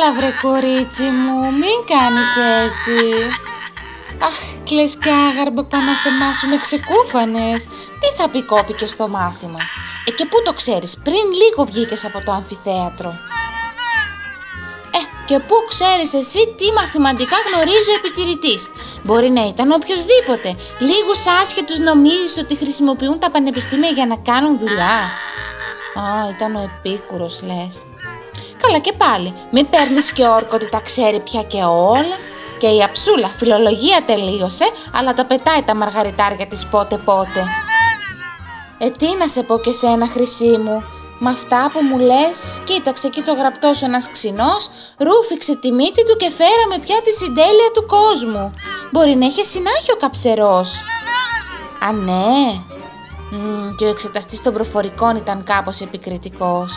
Έλα βρε κορίτσι μου, μην κάνεις έτσι. Αχ, κλαις και άγαρμπα παναθεμά σου με ξεκούφανες. Τι θα πει κόπηκε στο μάθημα. Ε, και πού το ξέρεις, πριν λίγο βγήκες από το αμφιθέατρο. Ε, και πού ξέρεις εσύ τι μαθηματικά γνωρίζει ο επιτηρητής. Μπορεί να ήταν οποιοδήποτε. Λίγους άσχετους νομίζεις ότι χρησιμοποιούν τα πανεπιστήμια για να κάνουν δουλειά. Α, ήταν ο επίκουρος λες. Καλά και πάλι, μην παίρνεις και όρκο ότι τα ξέρει πια και όλα. Και η αψούλα φιλολογία τελείωσε, αλλά τα πετάει τα μαργαριτάρια της πότε πότε. Ε, τι να σε πω και σένα χρυσή μου, με αυτά που μου λες, κοίταξε εκεί το γραπτός σου ένας ξινός, ρούφηξε τη μύτη του και φέραμε πια τη συντέλεια του κόσμου. Μπορεί να είχε συνάχει ο καψερός. Α, ναι. Μ, και ο εξεταστής των προφορικών ήταν κάπως επικριτικός.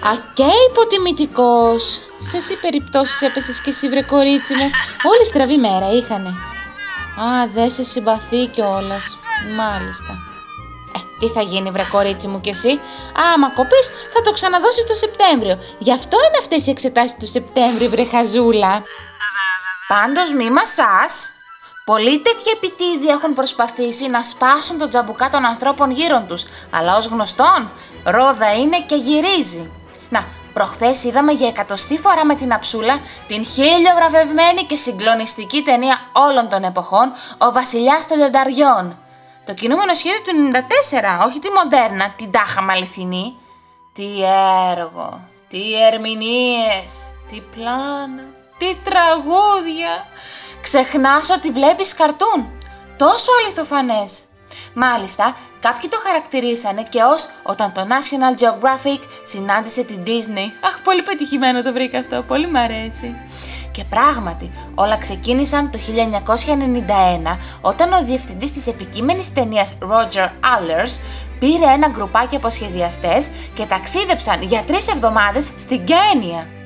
Α, και υποτιμητικός. Σε τι περιπτώσεις έπεσες και εσύ βρε κορίτσι μου. Όλη στραβή μέρα είχανε. Α, δεν σε συμπαθεί κιόλας. Μάλιστα. Ε, τι θα γίνει βρε κορίτσι μου κι εσύ; Άμα κοπείς θα το ξαναδώσεις το Σεπτέμβριο. Γι' αυτό είναι αυτές οι εξετάσεις του Σεπτέμβριου βρε χαζούλα. Πάντως μη μασάς. Πολλοί τέτοιοι επιτίδιοι έχουν προσπαθήσει να σπάσουν το τζαμπουκά των ανθρώπων γύρω τους, αλλά ως γνωστόν, ρόδα είναι και γυρίζει. Να, προχθές είδαμε για εκατοστή φορά με την αψούλα την χίλιο βραβευμένη και συγκλονιστική ταινία όλων των εποχών «Ο βασιλιάς των λιονταριών». Το κινούμενο σχέδιο του 94, όχι τη μοντέρνα, την τάχα αληθινή. Τι έργο, τι ερμηνείες, τι πλάνα, τι τραγούδια. Ξεχνάς ότι βλέπεις καρτούν. Τόσο αληθοφανές. Μάλιστα, κάποιοι το χαρακτηρίσανε και ως όταν το National Geographic συνάντησε την Disney. Αχ, πολύ πετυχημένο το βρήκα αυτό, πολύ μ' αρέσει. Και πράγματι, όλα ξεκίνησαν το 1991 όταν ο διευθυντής της επικείμενης ταινίας Roger Allers πήρε ένα γκρουπάκι από σχεδιαστές και ταξίδεψαν για τρεις εβδομάδες στην Κένια.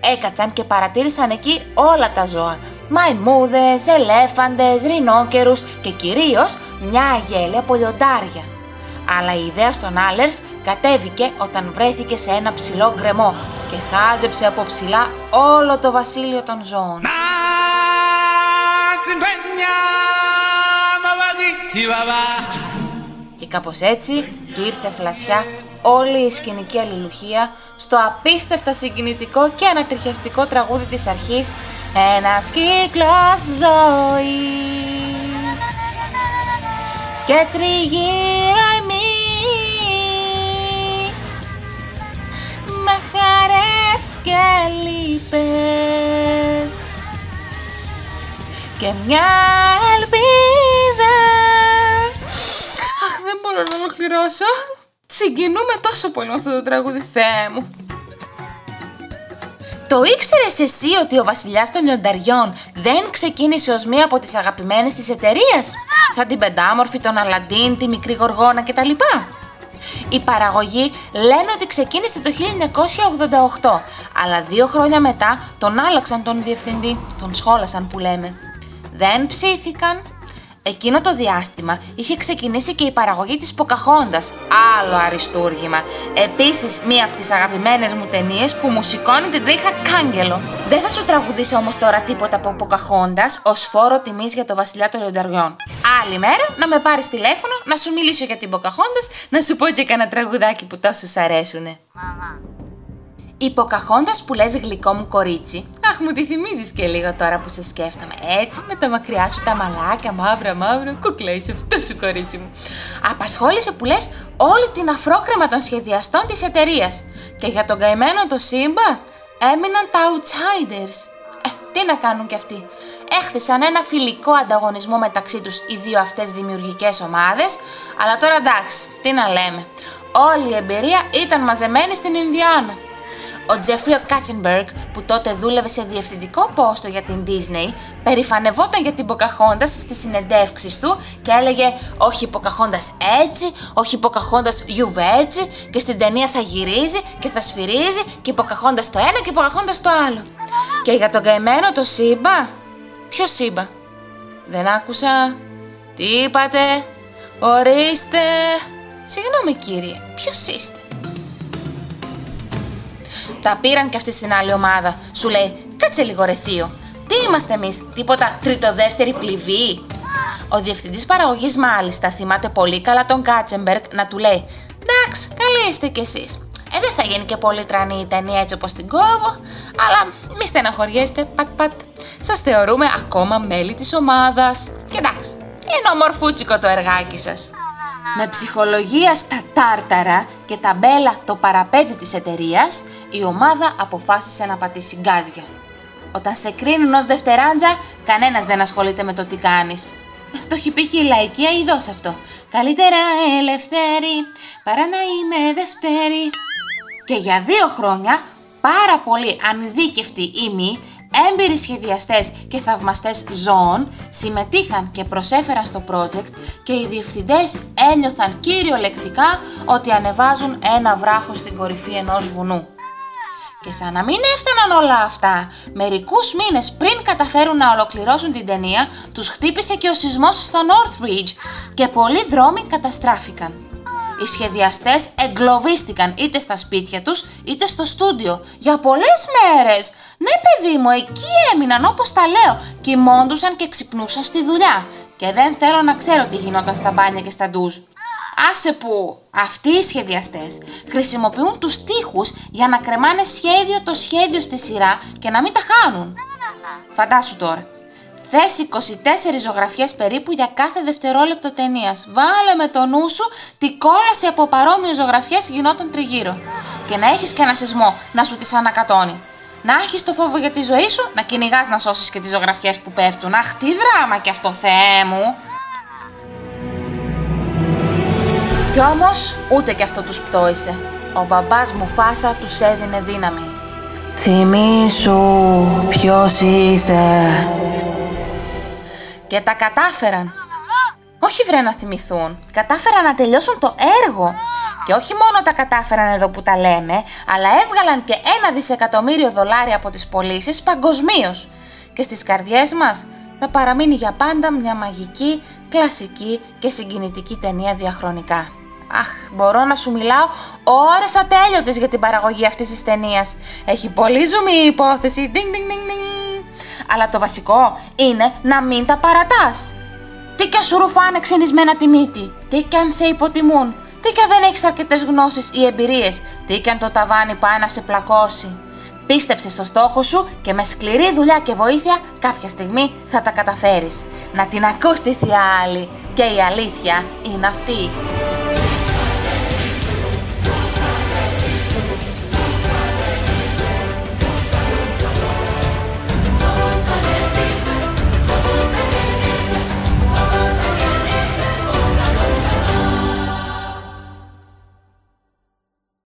Έκατσαν και παρατήρησαν εκεί όλα τα ζώα, μαϊμούδες, ελέφαντες, ρινόκερους και κυρίως μια αγέλη από λιοντάρια. Αλλά η ιδέα στον Άλερς κατέβηκε όταν βρέθηκε σε ένα ψηλό γκρεμό και χάζεψε από ψηλά όλο το βασίλειο των ζώων. Και κάπως έτσι του ήρθε φλασιά όλη η σκηνική αλληλουχία στο απίστευτα συγκινητικό και ανατριχιαστικό τραγούδι της αρχής. «Ένας κύκλος ζωής» και τριγύρω εμείς. Με χαρές και λύπες. Και μια ελπίδα. Αχ, δεν μπορώ να ολοκληρώσω Συγκινούμε τόσο πολύ με αυτό το τραγούδι, Θεέ μου. Το ήξερες εσύ ότι ο βασιλιάς των λιονταριών δεν ξεκίνησε ως μία από τις αγαπημένες της εταιρείες, σαν την πεντάμορφη, τον Αλαντίν, τη μικρή γοργόνα κτλ. Η παραγωγή λένε ότι ξεκίνησε το 1988, αλλά δύο χρόνια μετά τον άλλαξαν τον διευθυντή, τον σχόλασαν που λέμε. Δεν ψήθηκαν, Εκείνο το διάστημα είχε ξεκινήσει και η παραγωγή της Ποκαχόντας, άλλο αριστούργημα. Επίσης, μία από τις αγαπημένες μου ταινίες που μου σηκώνει την τρίχα κάγκελο. Δεν θα σου τραγουδήσω όμως τώρα τίποτα από Ποκαχόντας ως φόρο τιμής για το βασιλιά των λιονταριών. Άλλη μέρα να με πάρεις τηλέφωνο, να σου μιλήσω για την Ποκαχόντας, να σου πω και κανένα τραγουδάκι που τόσο σ' αρέσουνε. Υποκαχώντας που λες γλυκό μου κορίτσι. Αχ, μου τη θυμίζεις και λίγο τώρα που σε σκέφτομαι. Έτσι, με τα μακριά σου τα μαλάκια, μαύρα, μαύρα, κουκλέ, αυτό σου κορίτσι μου. Απασχόλησε που λες όλη την αφρόκρεμα των σχεδιαστών της εταιρείας. Και για τον καημένο το σύμπα έμειναν τα outsiders. Ε, τι να κάνουν κι αυτοί. Έχθησαν ένα φιλικό ανταγωνισμό μεταξύ τους οι δύο αυτές δημιουργικές ομάδες, αλλά τώρα εντάξει, τι να λέμε. Όλη η εμπειρία ήταν μαζεμένη στην Ινδιάνα. Ο Τζέφριο Κάτσενμπεργκ, που τότε δούλευε σε διευθυντικό πόστο για την Disney, περηφανευόταν για την Ποκαχόντα στις συνεντεύξεις του και έλεγε Όχι Ποκαχόντα έτσι, όχι Ποκαχόντα γιουβέ έτσι, και στην ταινία θα γυρίζει και θα σφυρίζει και η Ποκαχόντα το ένα και η Ποκαχόντα το άλλο. Και για τον καημένο το Σύμπα. Ποιο Σύμπα. Δεν άκουσα. Τι είπατε; Ορίστε. Συγγνώμη κύριε, ποιος είστε; Τα πήραν και αυτή στην άλλη ομάδα. Σου λέει, κάτσε λίγο ρε θείο. Τι είμαστε εμείς, τίποτα τριτοδεύτερη πληβή. Ο διευθυντής παραγωγής μάλιστα θυμάται πολύ καλά τον Κάτσεμπεργκ να του λέει «Εντάξει, καλή είστε κι εσείς. Ε, δεν θα γίνει και πολύ τρανή η ταινία έτσι όπως την κόβω, αλλά μη στεναχωριέστε, πατ πατ. Σας θεωρούμε ακόμα μέλη της ομάδας. Και εντάξει, είναι ομορφούτσικο το εργάκι σας. Με ψυχολογία στα τάρταρα και ταμπέλα το παραπέδι της εταιρείας, η ομάδα αποφάσισε να πατήσει γκάζια. Όταν σε κρίνουν ως δευτεράντζα, κανένας δεν ασχολείται με το τι κάνεις. Το έχει πει και η λαϊκή αηδός αυτό. Καλύτερα ελευθέρη παρά να είμαι δευτέρη. Και για δύο χρόνια, πάρα πολλοί ανειδίκευτοι μη, έμπειροι σχεδιαστές και θαυμαστές ζώων συμμετείχαν και προσέφεραν στο project και οι διευθυντές ένιωθαν κυριολεκτικά ότι ανεβάζουν ένα βράχο στην κορυφή ενός βουνού. Και σαν να μην έφταναν όλα αυτά, μερικούς μήνες πριν καταφέρουν να ολοκληρώσουν την ταινία, τους χτύπησε και ο σεισμός στο Northridge και πολλοί δρόμοι καταστράφηκαν. Οι σχεδιαστές εγκλωβίστηκαν είτε στα σπίτια τους είτε στο στούντιο για πολλές μέρες. Ναι παιδί μου, εκεί έμειναν όπως τα λέω, κοιμώντουσαν και ξυπνούσαν στη δουλειά. Και δεν θέλω να ξέρω τι γινόταν στα μπάνια και στα ντουζ. Άσε που αυτοί οι σχεδιαστές χρησιμοποιούν τους στίχους για να κρεμάνε σχέδιο το σχέδιο στη σειρά και να μην τα χάνουν. Φαντάσου τώρα. Θες 24 ζωγραφιές περίπου για κάθε δευτερόλεπτο ταινίας. Βάλε με το νου σου τι κόλαση από παρόμοιες ζωγραφιές γινόταν τριγύρω. Και να έχεις και ένα σεισμό να σου τις ανακατώνει. Να έχεις το φόβο για τη ζωή σου, να κυνηγάς να σώσεις και τις ζωγραφιές που πέφτουν. Αχ, τι δράμα κι αυτό, Θεέ μου! Κι όμως ούτε κι αυτό τους πτώησε. Ο μπαμπάς μου φάσα τους έδινε δύναμη. Θυμήσου ποιος είσαι. Και τα κατάφεραν. Όχι βρε να θυμηθούν, κατάφεραν να τελειώσουν το έργο. Και όχι μόνο τα κατάφεραν εδώ που τα λέμε, αλλά έβγαλαν και ένα δισεκατομμύριο δολάρια από τις πωλήσεις παγκοσμίως. Και στις καρδιές μας θα παραμείνει για πάντα μια μαγική, κλασική και συγκινητική ταινία διαχρονικά. Αχ, μπορώ να σου μιλάω ώρες ατέλειωτες για την παραγωγή αυτής της ταινίας. Έχει πολύ ζουμί η υπόθεση. Ding, ding, ding, ding. Αλλά το βασικό είναι να μην τα παρατάς. Τι κι αν σου ρουφάνε ξενισμένα τη μύτη. Τι κι αν σε υποτιμούν. Τι κι αν δεν έχεις αρκετές γνώσεις ή εμπειρίες. Τι κι αν το ταβάνι πάει να σε πλακώσει. Πίστεψε στο στόχο σου και με σκληρή δουλειά και βοήθεια κάποια στιγμή θα τα καταφέρεις. Να την ακούς τη θεία άλλη και η αλήθεια είναι αυτή.